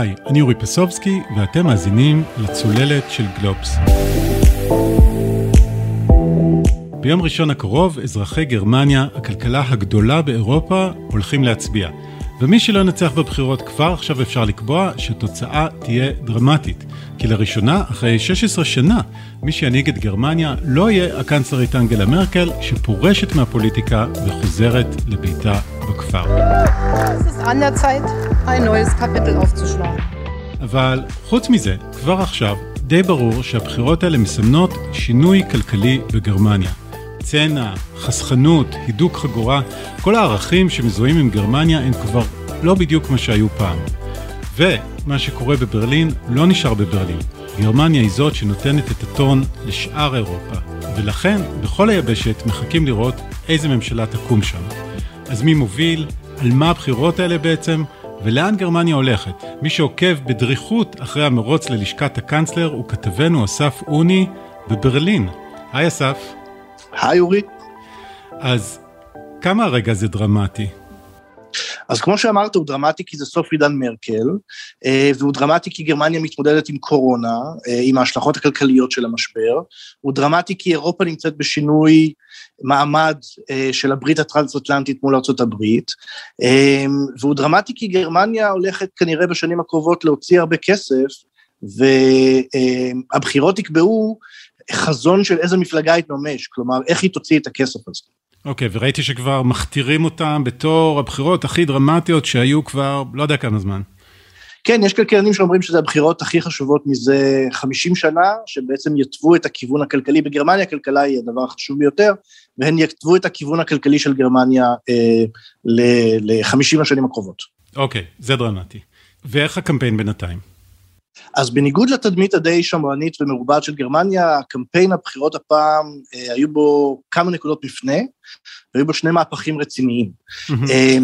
היי, אני אורי פסובסקי, ואתם מאזינים לצוללת של גלובס. ביום ראשון הקרוב, אזרחי גרמניה, הכלכלה הגדולה באירופה, הולכים להצביע. ומי שלא ינצח בבחירות כבר עכשיו אפשר לקבוע שהתוצאה תהיה דרמטית. כי לראשונה, אחרי 16 שנה, מי שינהיג את גרמניה לא יהיה הקנצלרית אנגלה מרקל, שפורשת מהפוליטיקה וחוזרת לביתה בכפר. אבל חוץ מזה, כבר עכשיו, די ברור שהבחירות האלה מסמנות שינוי כלכלי בגרמניה. צנע, חסכנות, הידוק חגורה, כל הערכים שמזוהים עם גרמניה הם כבר לא בדיוק מה שהיו פעם. ומה שקורה בברלין לא נשאר בברלין. גרמניה היא זאת שנותנת את הטון לשאר אירופה, ולכן בכל היבשת מחכים לראות איזה ממשלה תקום שם. אז מי מוביל? על מה הבחירות האלה בעצם? ולאן גרמניה הולכת? מי שעוקב בדריכות אחרי המרוץ ללשכת הקאנצלר הוא כתבנו אסף אוני בברלין. היי אסף. היי אורי. אז כמה הרגע זה דרמטי? אז כמו שאמרת, הוא דרמטי כי זה סוף עידן מרקל, אה, והוא דרמטי כי גרמניה מתמודדת עם קורונה, אה, עם ההשלכות הכלכליות של המשבר, הוא דרמטי כי אירופה נמצאת בשינוי מעמד אה, של הברית הטרנס-אטלנטית מול ארצות הברית, והוא דרמטי כי גרמניה הולכת כנראה בשנים הקרובות להוציא הרבה כסף, והבחירות יקבעו חזון של איזה מפלגה יתממש, כלומר, איך היא תוציא את הכסף הזה. אוקיי, okay, וראיתי שכבר מכתירים אותם בתור הבחירות הכי דרמטיות שהיו כבר לא יודע כמה זמן. כן, יש כלכלנים שאומרים שזה הבחירות הכי חשובות מזה 50 שנה, שבעצם יתוו את הכיוון הכלכלי. בגרמניה הכלכלה היא הדבר החשוב ביותר, והן יתוו את הכיוון הכלכלי של גרמניה אה, ל-50 השנים הקרובות. אוקיי, okay, זה דרמטי. ואיך הקמפיין בינתיים? אז בניגוד לתדמית הדי שמרנית ומרובעת של גרמניה, קמפיין הבחירות הפעם, אה, היו בו כמה נקודות מפנה, והיו בו שני מהפכים רציניים. אה,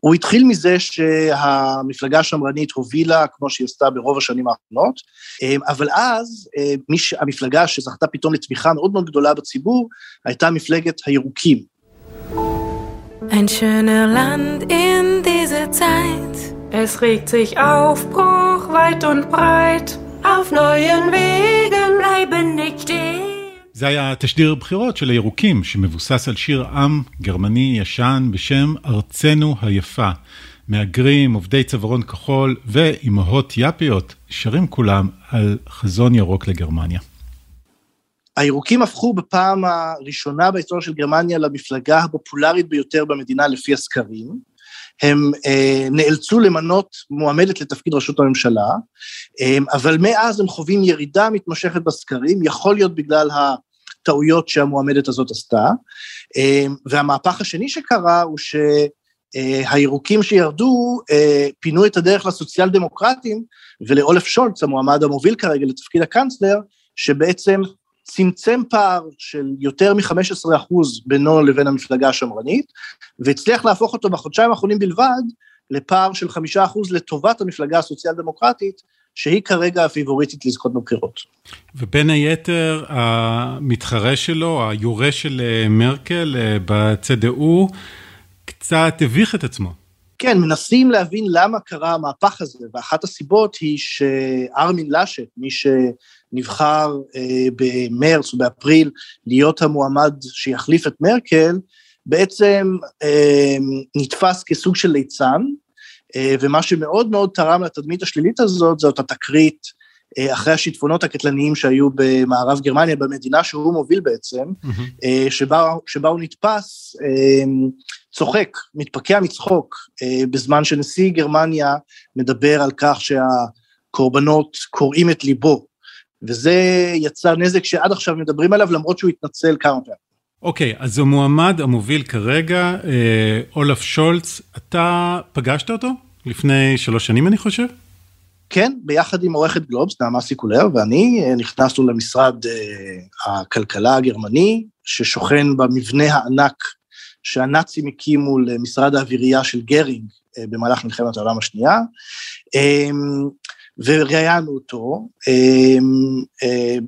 הוא התחיל מזה שהמפלגה השמרנית הובילה, כמו שהיא עשתה ברוב השנים האחרונות, אה, אבל אז אה, ש... המפלגה שזכתה פתאום לתמיכה מאוד מאוד גדולה בציבור, הייתה מפלגת הירוקים. Auf neuen Wegen bleiben nicht stehen. זה היה תשדיר בחירות של הירוקים, שמבוסס על שיר עם גרמני ישן בשם ארצנו היפה. מהגרים, עובדי צווארון כחול ואימהות יפיות שרים כולם על חזון ירוק לגרמניה. הירוקים הפכו בפעם הראשונה בהיסטוריה של גרמניה למפלגה הפופולרית ביותר במדינה לפי הסקרים. הם אה, נאלצו למנות מועמדת לתפקיד ראשות הממשלה, אה, אבל מאז הם חווים ירידה מתמשכת בסקרים, יכול להיות בגלל הטעויות שהמועמדת הזאת עשתה, אה, והמהפך השני שקרה הוא שהירוקים שירדו אה, פינו את הדרך לסוציאל דמוקרטים ולאולף שולץ, המועמד המוביל כרגע לתפקיד הקאנצלר, שבעצם צמצם פער של יותר מ-15% בינו לבין המפלגה השמרנית, והצליח להפוך אותו בחודשיים האחרונים בלבד לפער של 5% לטובת המפלגה הסוציאל דמוקרטית, שהיא כרגע הפיבוריטית לזכות בבחירות. ובין היתר, המתחרה שלו, היורש של אה, מרקל אה, בצד"ו, קצת הביך את עצמו. כן, מנסים להבין למה קרה המהפך הזה, ואחת הסיבות היא שארמין לאשט, מי שנבחר אה, במרץ או באפריל להיות המועמד שיחליף את מרקל, בעצם אה, נתפס כסוג של ליצן, ומה שמאוד מאוד תרם לתדמית השלילית הזאת, זאת התקרית אה, אחרי השיטפונות הקטלניים שהיו במערב גרמניה, במדינה שהוא מוביל בעצם, mm-hmm. שבה, שבה הוא נתפס צוחק, מתפקע מצחוק, בזמן שנשיא גרמניה מדבר על כך שהקורבנות קורעים את ליבו, וזה יצר נזק שעד עכשיו מדברים עליו, למרות שהוא התנצל כמה פעמים. אוקיי, okay, אז המועמד המוביל כרגע, אה, אולף שולץ, אתה פגשת אותו לפני שלוש שנים, אני חושב? כן, ביחד עם עורכת גלובס, נעמה סיקולר, ואני אה, נכנסנו למשרד אה, הכלכלה הגרמני, ששוכן במבנה הענק שהנאצים הקימו למשרד האווירייה של גרינג במהלך מלחמת העולם השנייה, אה, וראיינו אותו. אה,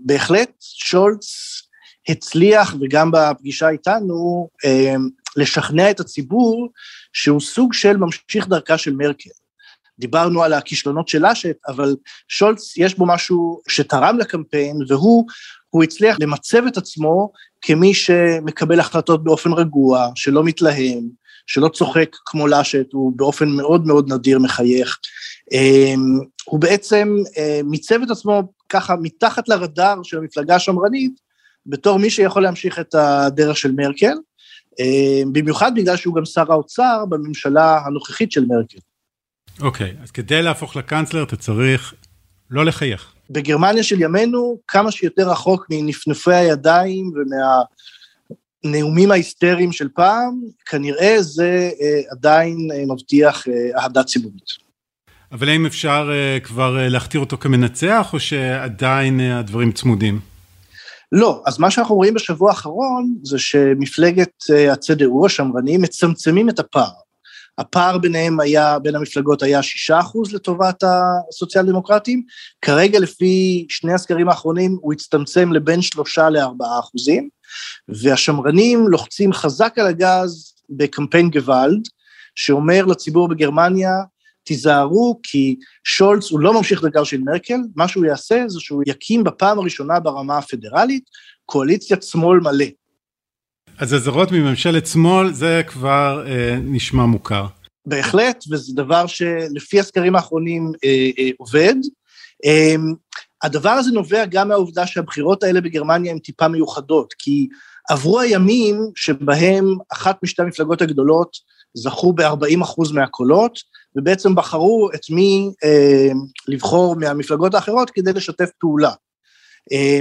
בהחלט שולץ הצליח, וגם בפגישה איתנו, אה, לשכנע את הציבור שהוא סוג של ממשיך דרכה של מרקל. דיברנו על הכישלונות של אשת, אבל שולץ יש בו משהו שתרם לקמפיין, והוא הוא הצליח למצב את עצמו כמי שמקבל החלטות באופן רגוע, שלא מתלהם, שלא צוחק כמו לשת, הוא באופן מאוד מאוד נדיר מחייך. אמ, הוא בעצם אה, מיצב את עצמו ככה מתחת לרדאר של המפלגה השמרנית, בתור מי שיכול להמשיך את הדרך של מרקל, אמ, במיוחד בגלל שהוא גם שר האוצר בממשלה הנוכחית של מרקל. אוקיי, okay, אז כדי להפוך לקאנצלר אתה צריך לא לחייך. בגרמניה של ימינו, כמה שיותר רחוק מנפנופי הידיים ומהנאומים ההיסטריים של פעם, כנראה זה אה, עדיין אה, מבטיח אה, אהדה ציבורית. אבל האם אפשר כבר להכתיר אותו כמנצח, או שעדיין הדברים צמודים? לא, אז מה שאנחנו רואים בשבוע האחרון זה שמפלגת הצד"ו, השמרנים, מצמצמים את הפער. הפער ביניהם היה, בין המפלגות היה שישה אחוז לטובת הסוציאל דמוקרטים, כרגע לפי שני הסקרים האחרונים הוא הצטמצם לבין שלושה לארבעה אחוזים, והשמרנים לוחצים חזק על הגז בקמפיין גוואלד, שאומר לציבור בגרמניה, תיזהרו כי שולץ הוא לא ממשיך דרכו של מרקל, מה שהוא יעשה זה שהוא יקים בפעם הראשונה ברמה הפדרלית קואליציית שמאל מלא. אז אזהרות מממשלת שמאל זה כבר אה, נשמע מוכר. בהחלט, וזה דבר שלפי הסקרים האחרונים אה, אה, עובד. אה, הדבר הזה נובע גם מהעובדה שהבחירות האלה בגרמניה הן טיפה מיוחדות, כי עברו הימים שבהם אחת משתי המפלגות הגדולות זכו ב-40 אחוז מהקולות, ובעצם בחרו את מי אה, לבחור מהמפלגות האחרות כדי לשתף פעולה. אה,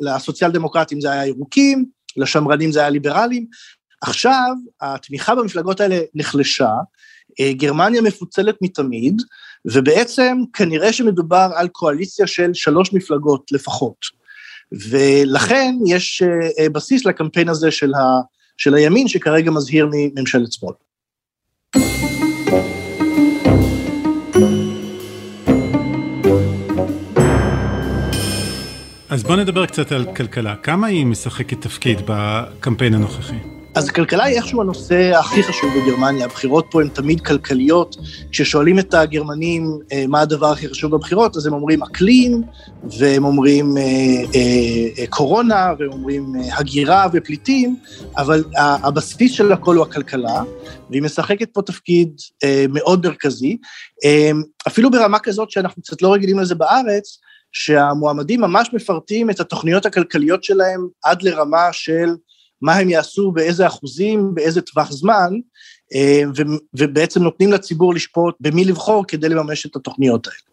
לסוציאל דמוקרטים זה היה ירוקים, לשמרנים זה היה ליברלים. עכשיו, התמיכה במפלגות האלה נחלשה, אה, גרמניה מפוצלת מתמיד, ובעצם כנראה שמדובר על קואליציה של שלוש מפלגות לפחות. ולכן יש אה, אה, בסיס לקמפיין הזה של, ה, של הימין, שכרגע מזהיר מממשלת שמאל. אז בוא נדבר קצת על כלכלה. כמה היא משחקת תפקיד בקמפיין הנוכחי? אז כלכלה היא איכשהו הנושא הכי חשוב בגרמניה, הבחירות פה הן תמיד כלכליות. כששואלים את הגרמנים אה, מה הדבר הכי חשוב בבחירות, אז הם אומרים אקלים, והם אומרים אה, אה, קורונה, והם אומרים הגירה ופליטים, אבל הבסיס של הכל הוא הכלכלה, והיא משחקת פה תפקיד מאוד מרכזי. אפילו ברמה כזאת שאנחנו קצת לא רגילים לזה בארץ, שהמועמדים ממש מפרטים את התוכניות הכלכליות שלהם עד לרמה של מה הם יעשו, באיזה אחוזים, באיזה טווח זמן, אה, ובעצם נותנים לציבור לשפוט במי לבחור כדי לממש את התוכניות האלה.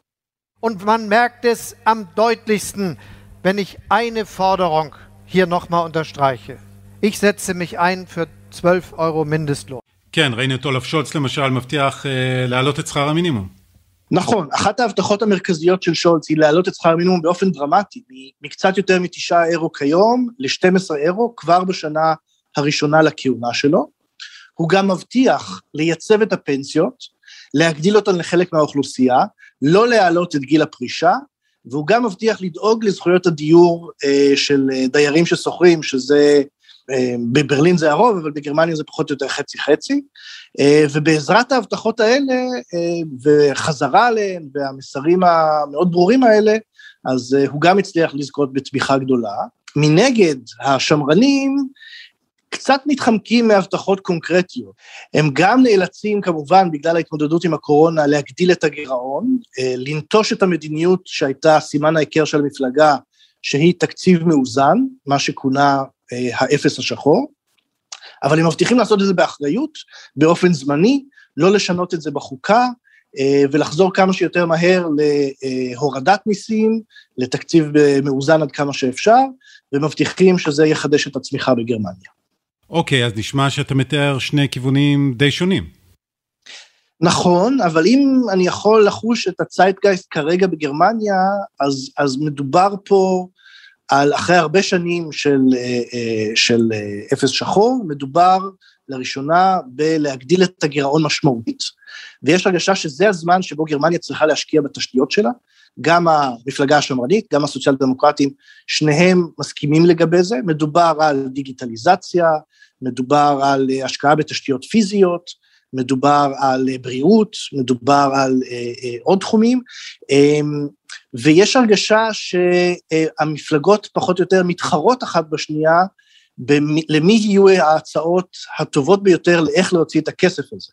Und man merkt es am deutlichsten, wenn ich eine Forderung hier nochmal unterstreiche. Ich setze mich ein für 12 Euro Mindestlohn. כן, ראינו את אולף שולץ למשל מבטיח אה, להעלות את שכר המינימום. נכון, אחת ההבטחות המרכזיות של שולץ היא להעלות את שכר המינימום באופן דרמטי, מקצת יותר מתשעה אירו כיום ל-12 אירו כבר בשנה הראשונה לכהונה שלו. הוא גם מבטיח לייצב את הפנסיות, להגדיל אותן לחלק מהאוכלוסייה, לא להעלות את גיל הפרישה, והוא גם מבטיח לדאוג לזכויות הדיור אה, של אה, דיירים ששוכרים, שזה אה, בברלין זה הרוב, אבל בגרמניה זה פחות או יותר חצי-חצי, ובעזרת ההבטחות האלה אה, וחזרה עליהן והמסרים המאוד ברורים האלה, אז הוא גם הצליח לזכות בתמיכה גדולה. מנגד, השמרנים קצת מתחמקים מהבטחות קונקרטיות. הם גם נאלצים, כמובן, בגלל ההתמודדות עם הקורונה, להגדיל את הגירעון, לנטוש את המדיניות שהייתה סימן ההיכר של המפלגה, שהיא תקציב מאוזן, מה שכונה אה, האפס השחור, אבל הם מבטיחים לעשות את זה באחריות, באופן זמני, לא לשנות את זה בחוקה, אה, ולחזור כמה שיותר מהר להורדת מיסים, לתקציב מאוזן עד כמה שאפשר, ומבטיחים שזה יחדש את הצמיחה בגרמניה. אוקיי, okay, אז נשמע שאתה מתאר שני כיוונים די שונים. נכון, אבל אם אני יכול לחוש את הצייטגייסט כרגע בגרמניה, אז, אז מדובר פה על אחרי הרבה שנים של, אה, אה, של אה, אפס שחור, מדובר לראשונה בלהגדיל את הגירעון משמעותית, ויש הרגשה שזה הזמן שבו גרמניה צריכה להשקיע בתשתיות שלה, גם המפלגה השמרנית, גם הסוציאל דמוקרטים, שניהם מסכימים לגבי זה, מדובר על דיגיטליזציה, מדובר על השקעה בתשתיות פיזיות, מדובר על בריאות, מדובר על עוד תחומים, ויש הרגשה שהמפלגות פחות או יותר מתחרות אחת בשנייה, למי יהיו ההצעות הטובות ביותר לאיך להוציא את הכסף הזה.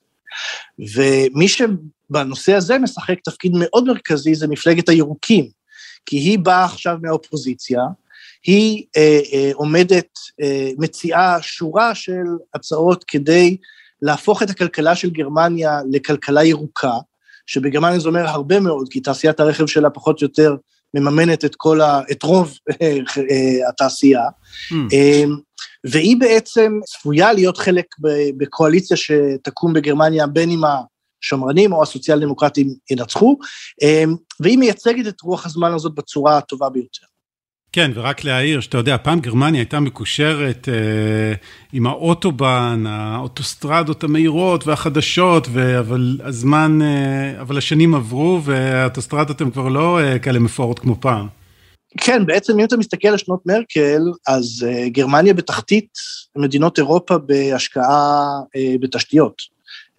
ומי שבנושא הזה משחק תפקיד מאוד מרכזי זה מפלגת הירוקים, כי היא באה עכשיו מהאופוזיציה, היא אה, אה, עומדת, אה, מציעה שורה של הצעות כדי להפוך את הכלכלה של גרמניה לכלכלה ירוקה, שבגרמניה זה אומר הרבה מאוד, כי תעשיית הרכב שלה פחות או יותר מממנת את כל ה... את רוב אה, התעשייה. Mm. והיא בעצם צפויה להיות חלק בקואליציה שתקום בגרמניה, בין אם השמרנים או הסוציאל דמוקרטים ינצחו, והיא מייצגת את רוח הזמן הזאת בצורה הטובה ביותר. כן, ורק להעיר שאתה יודע, פעם גרמניה הייתה מקושרת אה, עם האוטובן, האוטוסטרדות המהירות והחדשות, ו, אבל הזמן, אה, אבל השנים עברו והאוטוסטרדות הן כבר לא אה, כאלה מפוארות כמו פעם. כן, בעצם אם אתה מסתכל על שנות מרקל, אז uh, גרמניה בתחתית מדינות אירופה בהשקעה uh, בתשתיות.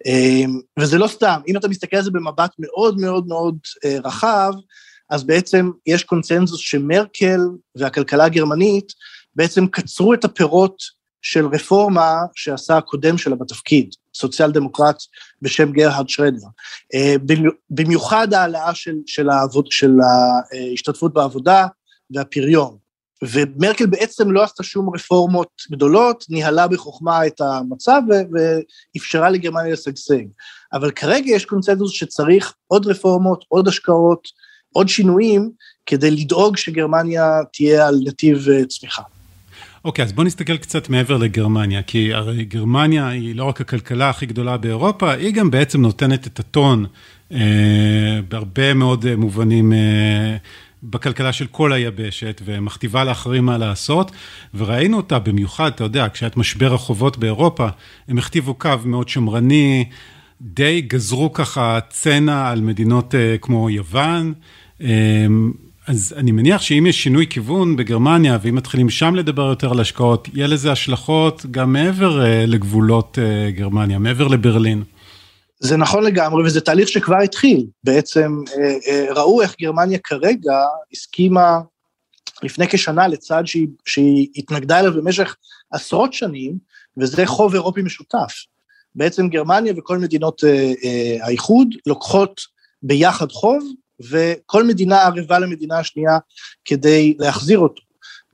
Uh, וזה לא סתם, אם אתה מסתכל על זה במבט מאוד מאוד מאוד uh, רחב, אז בעצם יש קונצנזוס שמרקל והכלכלה הגרמנית בעצם קצרו את הפירות של רפורמה שעשה הקודם שלה בתפקיד, סוציאל דמוקרט בשם גרהרד שרדר. במיוחד העלאה של, של, העבוד, של ההשתתפות בעבודה, והפריון. ומרקל בעצם לא עשתה שום רפורמות גדולות, ניהלה בחוכמה את המצב ואפשרה לגרמניה לשגשג. אבל כרגע יש קונצנזוס שצריך עוד רפורמות, עוד השקעות, עוד שינויים, כדי לדאוג שגרמניה תהיה על נתיב אה, צמיחה. אוקיי, okay, אז בוא נסתכל קצת מעבר לגרמניה, כי הרי גרמניה היא לא רק הכלכלה הכי גדולה באירופה, היא גם בעצם נותנת את הטון אה, בהרבה מאוד אה, מובנים אה, בכלכלה של כל היבשת ומכתיבה לאחרים מה לעשות, וראינו אותה במיוחד, אתה יודע, כשהיה משבר החובות באירופה, הם הכתיבו קו מאוד שמרני, די גזרו ככה צנע על מדינות uh, כמו יוון. Um, אז אני מניח שאם יש שינוי כיוון בגרמניה, ואם מתחילים שם לדבר יותר על השקעות, יהיה לזה השלכות גם מעבר uh, לגבולות uh, גרמניה, מעבר לברלין. זה נכון לגמרי, וזה תהליך שכבר התחיל. בעצם אה, אה, ראו איך גרמניה כרגע הסכימה לפני כשנה לצעד שהיא, שהיא התנגדה אליו במשך עשרות שנים, וזה חוב אירופי משותף. בעצם גרמניה וכל מדינות אה, אה, האיחוד לוקחות ביחד חוב, וכל מדינה ערבה למדינה השנייה כדי להחזיר אותו.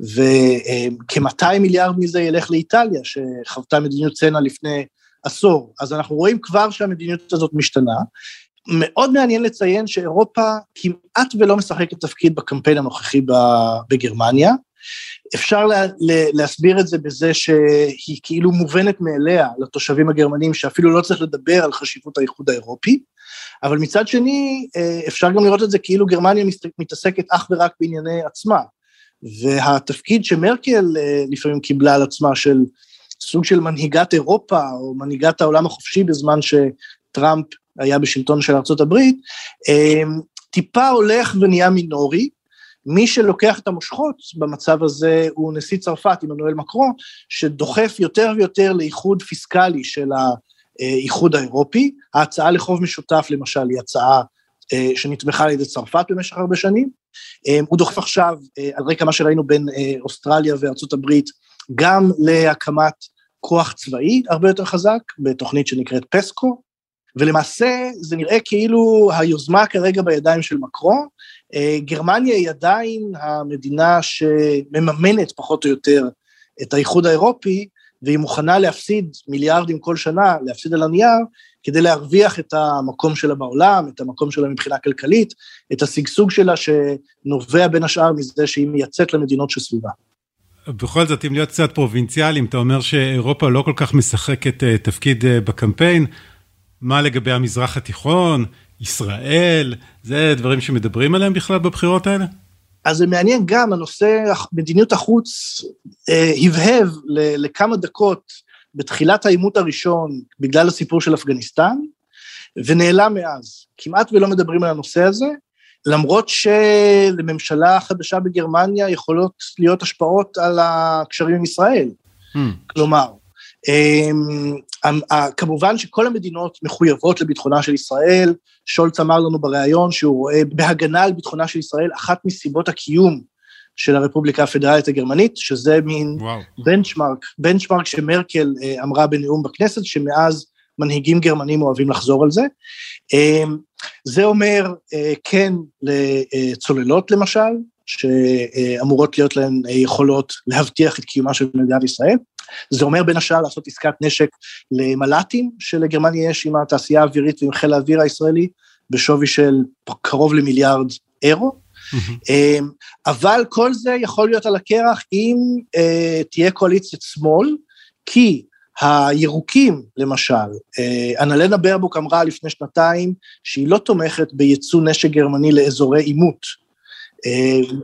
וכ-200 אה, מיליארד מזה ילך לאיטליה, שחוותה מדיניות צנע לפני עשור. אז אנחנו רואים כבר שהמדיניות הזאת משתנה. מאוד מעניין לציין שאירופה כמעט ולא משחקת תפקיד בקמפיין הנוכחי בגרמניה. אפשר לה, להסביר את זה בזה שהיא כאילו מובנת מאליה לתושבים הגרמנים, שאפילו לא צריך לדבר על חשיבות האיחוד האירופי, אבל מצד שני, אה, אפשר גם לראות את זה כאילו גרמניה מתעסקת אך ורק בענייני עצמה. והתפקיד שמרקל אה, לפעמים קיבלה על עצמה של סוג של מנהיגת אירופה, או מנהיגת העולם החופשי בזמן שטראמפ היה בשלטון של ארה"ב, אמ, טיפה הולך ונהיה מינורי. מי שלוקח את המושכות במצב הזה הוא נשיא צרפת, עמנואל מקרו, שדוחף יותר ויותר לאיחוד פיסקלי של האיחוד האירופי. ההצעה לחוב משותף, למשל, היא הצעה אה, שנתמכה על ידי צרפת במשך הרבה שנים. אמ, הוא דוחף עכשיו, אה, על רקע מה שראינו בין אה, אוסטרליה וארצות הברית, גם להקמת כוח צבאי הרבה יותר חזק, בתוכנית שנקראת פסקו, ולמעשה זה נראה כאילו היוזמה כרגע בידיים של מקרו. אה, גרמניה היא עדיין המדינה שמממנת פחות או יותר את האיחוד האירופי, והיא מוכנה להפסיד מיליארדים כל שנה, להפסיד על הנייר, כדי להרוויח את המקום שלה בעולם, את המקום שלה מבחינה כלכלית, את השגשוג שלה שנובע בין השאר מזה שהיא מייצאת למדינות שסביבה. בכל זאת, אם להיות קצת פרובינציאליים, אתה אומר שאירופה לא כל כך משחקת uh, תפקיד uh, בקמפיין. מה לגבי המזרח התיכון, ישראל, זה דברים שמדברים עליהם בכלל בבחירות האלה? אז זה מעניין גם, הנושא, מדיניות החוץ אה, הבהב לכמה דקות בתחילת העימות הראשון בגלל הסיפור של אפגניסטן, ונעלם מאז. כמעט ולא מדברים על הנושא הזה, למרות שלממשלה חדשה בגרמניה יכולות להיות השפעות על הקשרים עם ישראל. Hmm. כלומר, כמובן שכל המדינות מחויבות לביטחונה של ישראל, שולץ אמר לנו בריאיון שהוא רואה בהגנה על ביטחונה של ישראל אחת מסיבות הקיום של הרפובליקה הפדרלית הגרמנית, שזה מין בנצ'מרק, בנצ'מרק שמרקל אה, אמרה בנאום בכנסת, שמאז מנהיגים גרמנים אוהבים לחזור על זה. אה, זה אומר אה, כן לצוללות למשל, שאמורות להיות להן יכולות להבטיח את קיומה של מדינת ישראל. זה אומר בין השאר לעשות עסקת נשק למל"טים שלגרמניה יש עם התעשייה האווירית ועם חיל האוויר הישראלי, בשווי של קרוב למיליארד אירו. Mm-hmm. אבל כל זה יכול להיות על הקרח אם uh, תהיה קואליציית שמאל, כי הירוקים, למשל, uh, אנלנה ברבוק אמרה לפני שנתיים שהיא לא תומכת בייצוא נשק גרמני לאזורי עימות,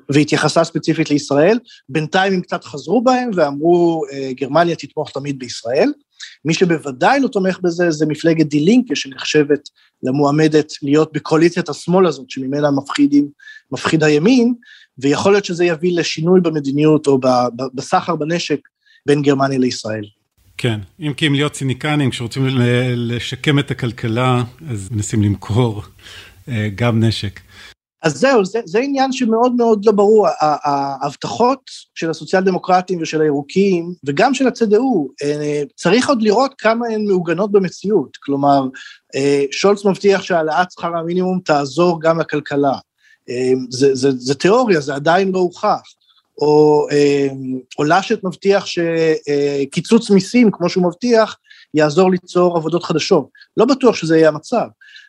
והתייחסה ספציפית לישראל, בינתיים הם קצת חזרו בהם ואמרו, uh, גרמניה תתמוך תמיד בישראל. מי שבוודאי לא תומך בזה זה מפלגת די לינקה שנחשבת למועמדת להיות בקואליציית השמאל הזאת, שממנה מפחידים, מפחיד הימין, ויכול להיות שזה יביא לשינוי במדיניות או בסחר בנשק בין גרמניה לישראל. כן, אם כי אם להיות ציניקנים, כשרוצים לשקם את הכלכלה, אז מנסים למכור אה, גם נשק. אז זהו, זה, זה עניין שמאוד מאוד לא ברור. ההבטחות של הסוציאל דמוקרטים ושל הירוקים, וגם של הצד"ו, אה, צריך עוד לראות כמה הן מעוגנות במציאות. כלומר, אה, שולץ מבטיח שהעלאת שכר המינימום תעזור גם לכלכלה. אה, זה, זה, זה תיאוריה, זה עדיין לא הוכח. או, או לשת מבטיח שקיצוץ מיסים, כמו שהוא מבטיח, יעזור ליצור עבודות חדשות. לא בטוח שזה יהיה המצב.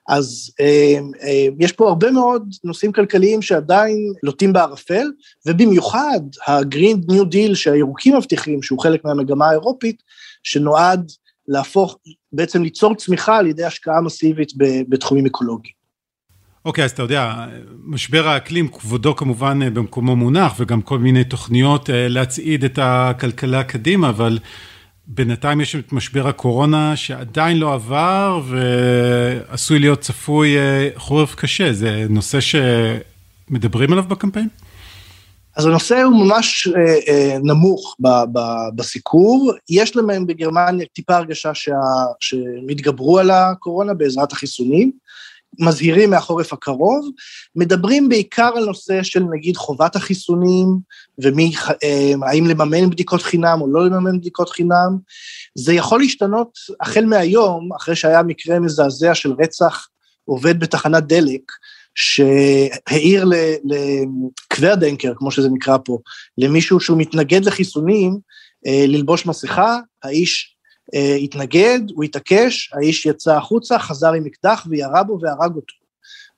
אז אה, אה, יש פה הרבה מאוד נושאים כלכליים שעדיין לוטים בערפל, ובמיוחד ה-Green New Deal שהירוקים מבטיחים, שהוא חלק מהמגמה האירופית, שנועד להפוך, בעצם ליצור צמיחה על ידי השקעה מסיבית בתחומים אקולוגיים. אוקיי, okay, אז אתה יודע, משבר האקלים, כבודו כמובן אה, במקומו מונח, וגם כל מיני תוכניות אה, להצעיד את הכלכלה קדימה, אבל בינתיים יש את משבר הקורונה שעדיין לא עבר ועשוי להיות צפוי אה, חורף קשה, זה נושא שמדברים עליו בקמפיין? אז הנושא הוא ממש אה, אה, נמוך ב, ב, בסיקור, יש להם בגרמניה טיפה הרגשה שה, שהם התגברו על הקורונה בעזרת החיסונים, מזהירים מהחורף הקרוב, מדברים בעיקר על נושא של נגיד חובת החיסונים, ומי, אה, האם לממן בדיקות חינם או לא לממן בדיקות חינם. זה יכול להשתנות החל מהיום, אחרי שהיה מקרה מזעזע של רצח עובד בתחנת דלק, שהעיר לקוורדנקר, כמו שזה נקרא פה, למישהו שהוא מתנגד לחיסונים, אה, ללבוש מסכה, האיש התנגד, הוא התעקש, האיש יצא החוצה, חזר עם אקדח וירה בו והרג אותו.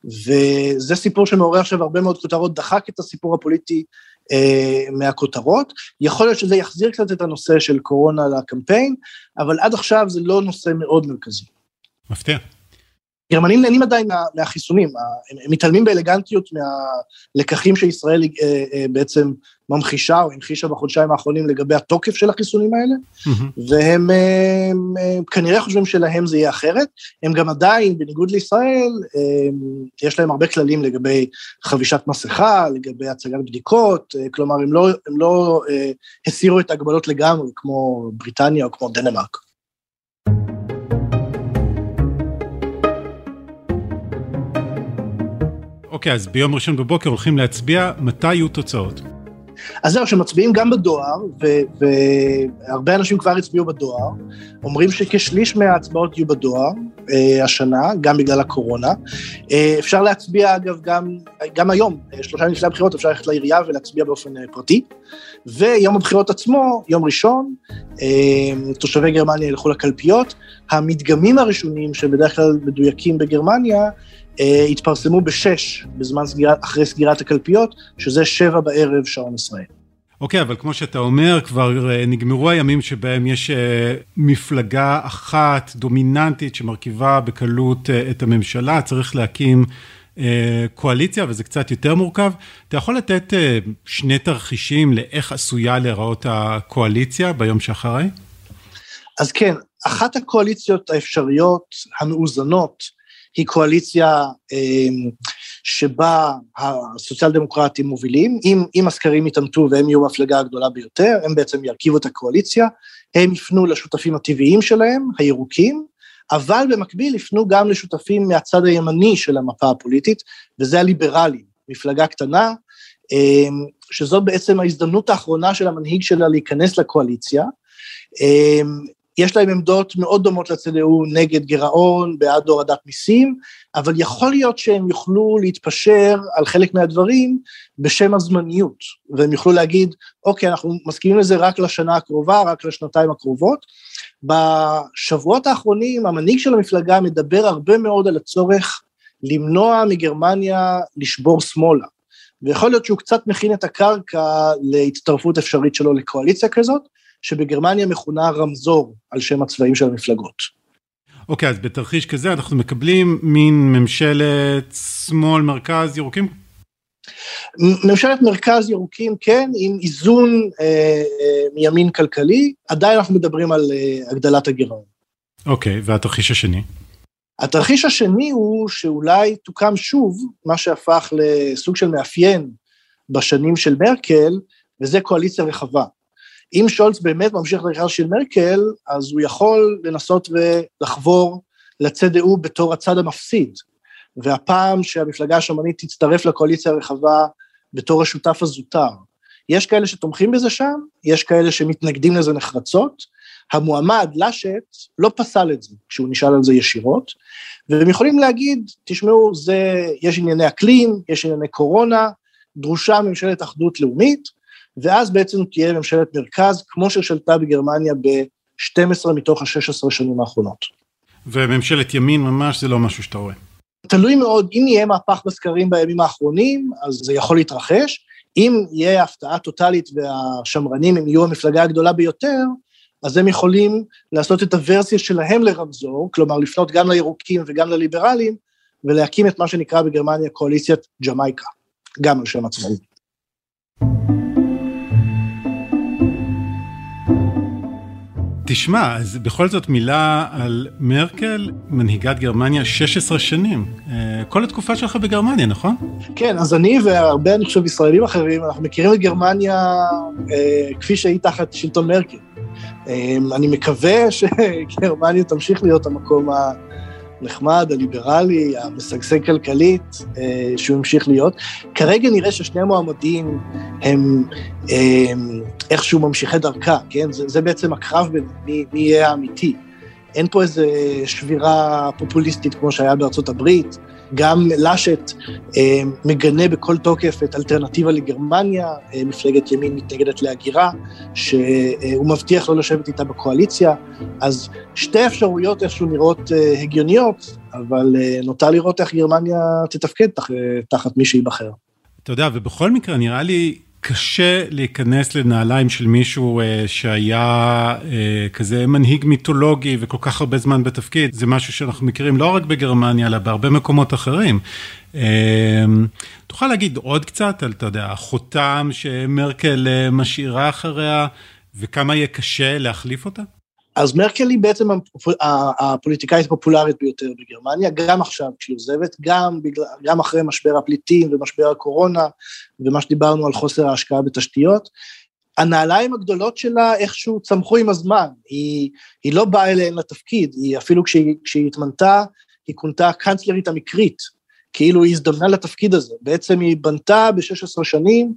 וזה סיפור שמעורר עכשיו הרבה מאוד כותרות, דחק את הסיפור הפוליטי אה, מהכותרות. יכול להיות שזה יחזיר קצת את הנושא של קורונה לקמפיין, אבל עד עכשיו זה לא נושא מאוד מרכזי. מפתיע. גרמנים נהנים עדיין מה, מהחיסונים, הם מתעלמים באלגנטיות מהלקחים שישראל אה, אה, בעצם ממחישה או המחישה בחודשיים האחרונים לגבי התוקף של החיסונים האלה. והם אה, הם, הם, כנראה חושבים שלהם זה יהיה אחרת. הם גם עדיין, בניגוד לישראל, הם, יש להם הרבה כללים לגבי חבישת מסכה, לגבי הצגת בדיקות, כלומר, הם לא, הם לא הסירו את ההגבלות לגמרי, כמו בריטניה או כמו דנמרק. אוקיי, אז ביום ראשון בבוקר הולכים להצביע, מתי יהיו תוצאות? אז זהו, שמצביעים גם בדואר, והרבה אנשים כבר הצביעו בדואר, אומרים שכשליש מההצבעות יהיו בדואר אה, השנה, גם בגלל הקורונה. אה, אפשר להצביע, אגב, גם, גם היום, אה, שלושה לפני הבחירות, אפשר ללכת לעירייה ולהצביע באופן אה, פרטי. ויום הבחירות עצמו, יום ראשון, אה, תושבי גרמניה ילכו לקלפיות. המדגמים הראשונים, שבדרך כלל מדויקים בגרמניה, התפרסמו בשש, בזמן סגירה, אחרי סגירת הקלפיות, שזה שבע בערב שעון ישראל. אוקיי, okay, אבל כמו שאתה אומר, כבר אה, נגמרו הימים שבהם יש אה, מפלגה אחת דומיננטית שמרכיבה בקלות את הממשלה, צריך להקים קואליציה, וזה קצת יותר מורכב. אתה יכול לתת שני תרחישים לאיך עשויה להיראות הקואליציה ביום שאחרי? אז כן, אחת הקואליציות האפשריות, המאוזנות, היא קואליציה אמ, שבה הסוציאל דמוקרטים מובילים, אם, אם הסקרים יתעמתו והם יהיו המפלגה הגדולה ביותר, הם בעצם ירכיבו את הקואליציה, הם יפנו לשותפים הטבעיים שלהם, הירוקים, אבל במקביל יפנו גם לשותפים מהצד הימני של המפה הפוליטית, וזה הליברלים, מפלגה קטנה, אמ, שזאת בעצם ההזדמנות האחרונה של המנהיג שלה להיכנס לקואליציה. יש להם עמדות מאוד דומות לצד"ו נגד גירעון, בעד הורדת מיסים, אבל יכול להיות שהם יוכלו להתפשר על חלק מהדברים בשם הזמניות, והם יוכלו להגיד, אוקיי, אנחנו מסכימים לזה רק לשנה הקרובה, רק לשנתיים הקרובות. בשבועות האחרונים המנהיג של המפלגה מדבר הרבה מאוד על הצורך למנוע מגרמניה לשבור שמאלה. ויכול להיות שהוא קצת מכין את הקרקע להצטרפות אפשרית שלו לקואליציה כזאת, שבגרמניה מכונה רמזור על שם הצבעים של המפלגות. אוקיי, okay, אז בתרחיש כזה אנחנו מקבלים מין ממשלת שמאל מרכז ירוקים? ממשלת מרכז ירוקים, כן, עם איזון אה, אה, מימין כלכלי, עדיין אנחנו מדברים על אה, הגדלת הגירעון. אוקיי, okay, והתרחיש השני? התרחיש השני הוא שאולי תוקם שוב מה שהפך לסוג של מאפיין בשנים של מרקל, וזה קואליציה רחבה. אם שולץ באמת ממשיך לקריירה של מרקל, אז הוא יכול לנסות ולחבור לצד"ו בתור הצד המפסיד. והפעם שהמפלגה השמרנית תצטרף לקואליציה הרחבה בתור השותף הזוטר. יש כאלה שתומכים בזה שם, יש כאלה שמתנגדים לזה נחרצות. המועמד לשט לא פסל את זה כשהוא נשאל על זה ישירות, והם יכולים להגיד, תשמעו, זה, יש ענייני אקלים, יש ענייני קורונה, דרושה ממשלת אחדות לאומית, ואז בעצם תהיה ממשלת מרכז, כמו ששלטה בגרמניה ב-12 מתוך ה-16 שנים האחרונות. וממשלת ימין ממש זה לא משהו שאתה רואה. תלוי מאוד, אם יהיה מהפך בסקרים בימים האחרונים, אז זה יכול להתרחש. אם יהיה הפתעה טוטאלית והשמרנים הם יהיו המפלגה הגדולה ביותר, אז הם יכולים לעשות את הוורסיה שלהם לרמזור, כלומר לפנות גם לירוקים וגם לליברלים, ולהקים את מה שנקרא בגרמניה קואליציית ג'מייקה, גם על שם עצמאות. תשמע, אז בכל זאת מילה על מרקל, מנהיגת גרמניה 16 שנים. אה, כל התקופה שלך בגרמניה, נכון? כן, אז אני והרבה, אני חושב, ישראלים אחרים, אנחנו מכירים את גרמניה אה, כפי שהיא תחת שלטון מרקל. אה, אני מקווה שגרמניה תמשיך להיות המקום ה... הנחמד, הליברלי, המשגשג כלכלית, אה, שהוא המשיך להיות. כרגע נראה ששני המועמדים הם אה, איכשהו ממשיכי דרכה, כן? זה, זה בעצם הקרב בין מי, מי יהיה האמיתי. אין פה איזו שבירה פופוליסטית כמו שהיה בארצות הברית. גם לאשט אה, מגנה בכל תוקף את אלטרנטיבה לגרמניה, אה, מפלגת ימין מתנגדת להגירה, שהוא מבטיח לא לשבת איתה בקואליציה, אז שתי אפשרויות איכשהו נראות אה, הגיוניות, אבל נוטה לראות איך גרמניה תתפקד תח, תחת מי שייבחר. אתה יודע, ובכל מקרה נראה לי קשה להיכנס לנעליים של מישהו אה, שהיה אה, כזה מנהיג מיתולוגי וכל כך הרבה זמן בתפקיד, זה משהו שאנחנו מכירים לא רק בגרמניה, אלא בהרבה מקומות אחרים. אה, תוכל להגיד עוד קצת על, אתה יודע, החותם שמרקל אה, משאירה אחריה, וכמה יהיה קשה להחליף אותה? אז מרקל היא בעצם הפוליטיקאית הפופולרית ביותר בגרמניה, גם עכשיו כשהיא עוזבת, גם, בגלל, גם אחרי משבר הפליטים ומשבר הקורונה, ומה שדיברנו על חוסר ההשקעה בתשתיות. הנעליים הגדולות שלה איכשהו צמחו עם הזמן, היא, היא לא באה אליהן לתפקיד, היא אפילו כשהיא, כשהיא התמנתה, היא כונתה הקאנצלרית המקרית, כאילו היא הזדמנה לתפקיד הזה. בעצם היא בנתה ב-16 שנים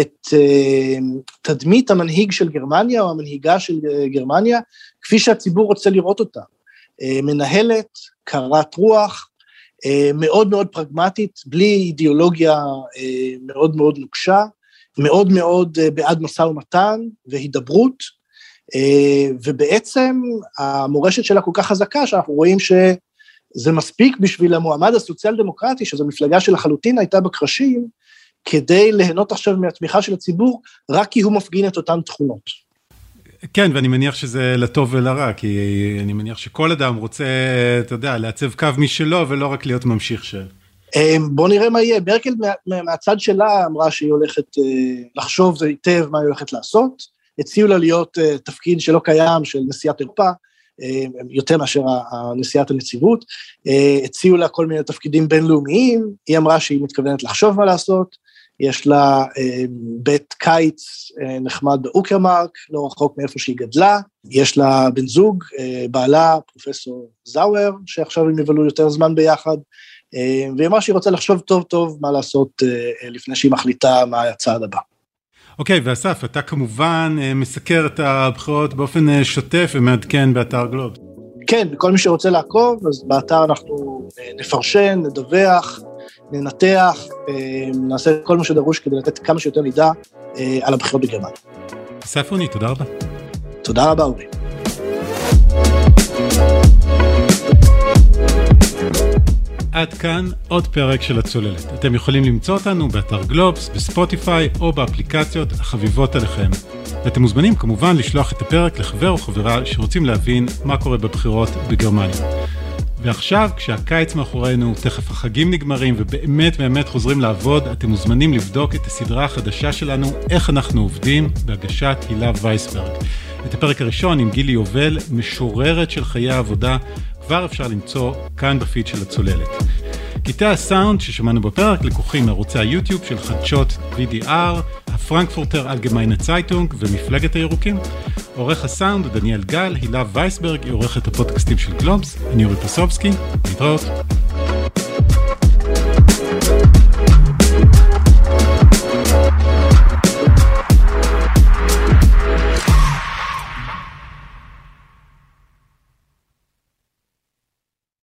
את אה, תדמית המנהיג של גרמניה, או המנהיגה של אה, גרמניה, כפי שהציבור רוצה לראות אותה. אה, מנהלת, קרת רוח, מאוד מאוד פרגמטית, בלי אידיאולוגיה מאוד מאוד נוקשה, מאוד מאוד בעד משא ומתן והידברות, ובעצם המורשת שלה כל כך חזקה, שאנחנו רואים שזה מספיק בשביל המועמד הסוציאל דמוקרטי, שזו מפלגה שלחלוטין הייתה בקרשים, כדי ליהנות עכשיו מהתמיכה של הציבור, רק כי הוא מפגין את אותן תכונות. כן, ואני מניח שזה לטוב ולרע, כי אני מניח שכל אדם רוצה, אתה יודע, לעצב קו משלו, ולא רק להיות ממשיך של... אמ, בוא נראה מה יהיה. ברקל מהצד שלה אמרה שהיא הולכת אה, לחשוב היטב מה היא הולכת לעשות. הציעו לה להיות אה, תפקיד שלא קיים, של נשיאת ערפה, אה, יותר מאשר נשיאת הנציבות. הציעו לה כל מיני תפקידים בינלאומיים, היא אמרה שהיא מתכוונת לחשוב מה לעשות. יש לה אה, בית קיץ אה, נחמד באוקרמרק, לא רחוק מאיפה שהיא גדלה, יש לה בן זוג, אה, בעלה, פרופסור זאואר, שעכשיו הם יבלו יותר זמן ביחד, והיא אמרה שהיא רוצה לחשוב טוב טוב מה לעשות לפני שהיא מחליטה מה הצעד הבא. אוקיי, okay, ואסף, אתה כמובן מסקר את הבחירות באופן שוטף ומעדכן באתר גלוב. כן, כל מי שרוצה לעקוב, אז באתר אנחנו נפרשן, נדווח, ננתח, נעשה כל מה שדרוש כדי לתת כמה שיותר מידע על הבחירות בגרמניה. אסף רוני, תודה רבה. תודה רבה, אורי. עד כאן עוד פרק של הצוללת. אתם יכולים למצוא אותנו באתר גלובס, בספוטיפיי או באפליקציות החביבות עליכם. ואתם מוזמנים כמובן לשלוח את הפרק לחבר או חברה שרוצים להבין מה קורה בבחירות בגרמניה. ועכשיו, כשהקיץ מאחורינו, תכף החגים נגמרים ובאמת באמת חוזרים לעבוד, אתם מוזמנים לבדוק את הסדרה החדשה שלנו, איך אנחנו עובדים, בהגשת הילה וייסברג. את הפרק הראשון עם גילי יובל, משוררת של חיי העבודה, כבר אפשר למצוא כאן בפיד של הצוללת. קטעי הסאונד ששמענו בפרק לקוחים מערוצי היוטיוב של חדשות VDR, הפרנקפורטר אלגמיינה צייטונג ומפלגת הירוקים. עורך הסאונד דניאל גל, הילה וייסברג היא עורכת הפודקאסטים של גלובס, אני אורי פסובסקי, להתראות.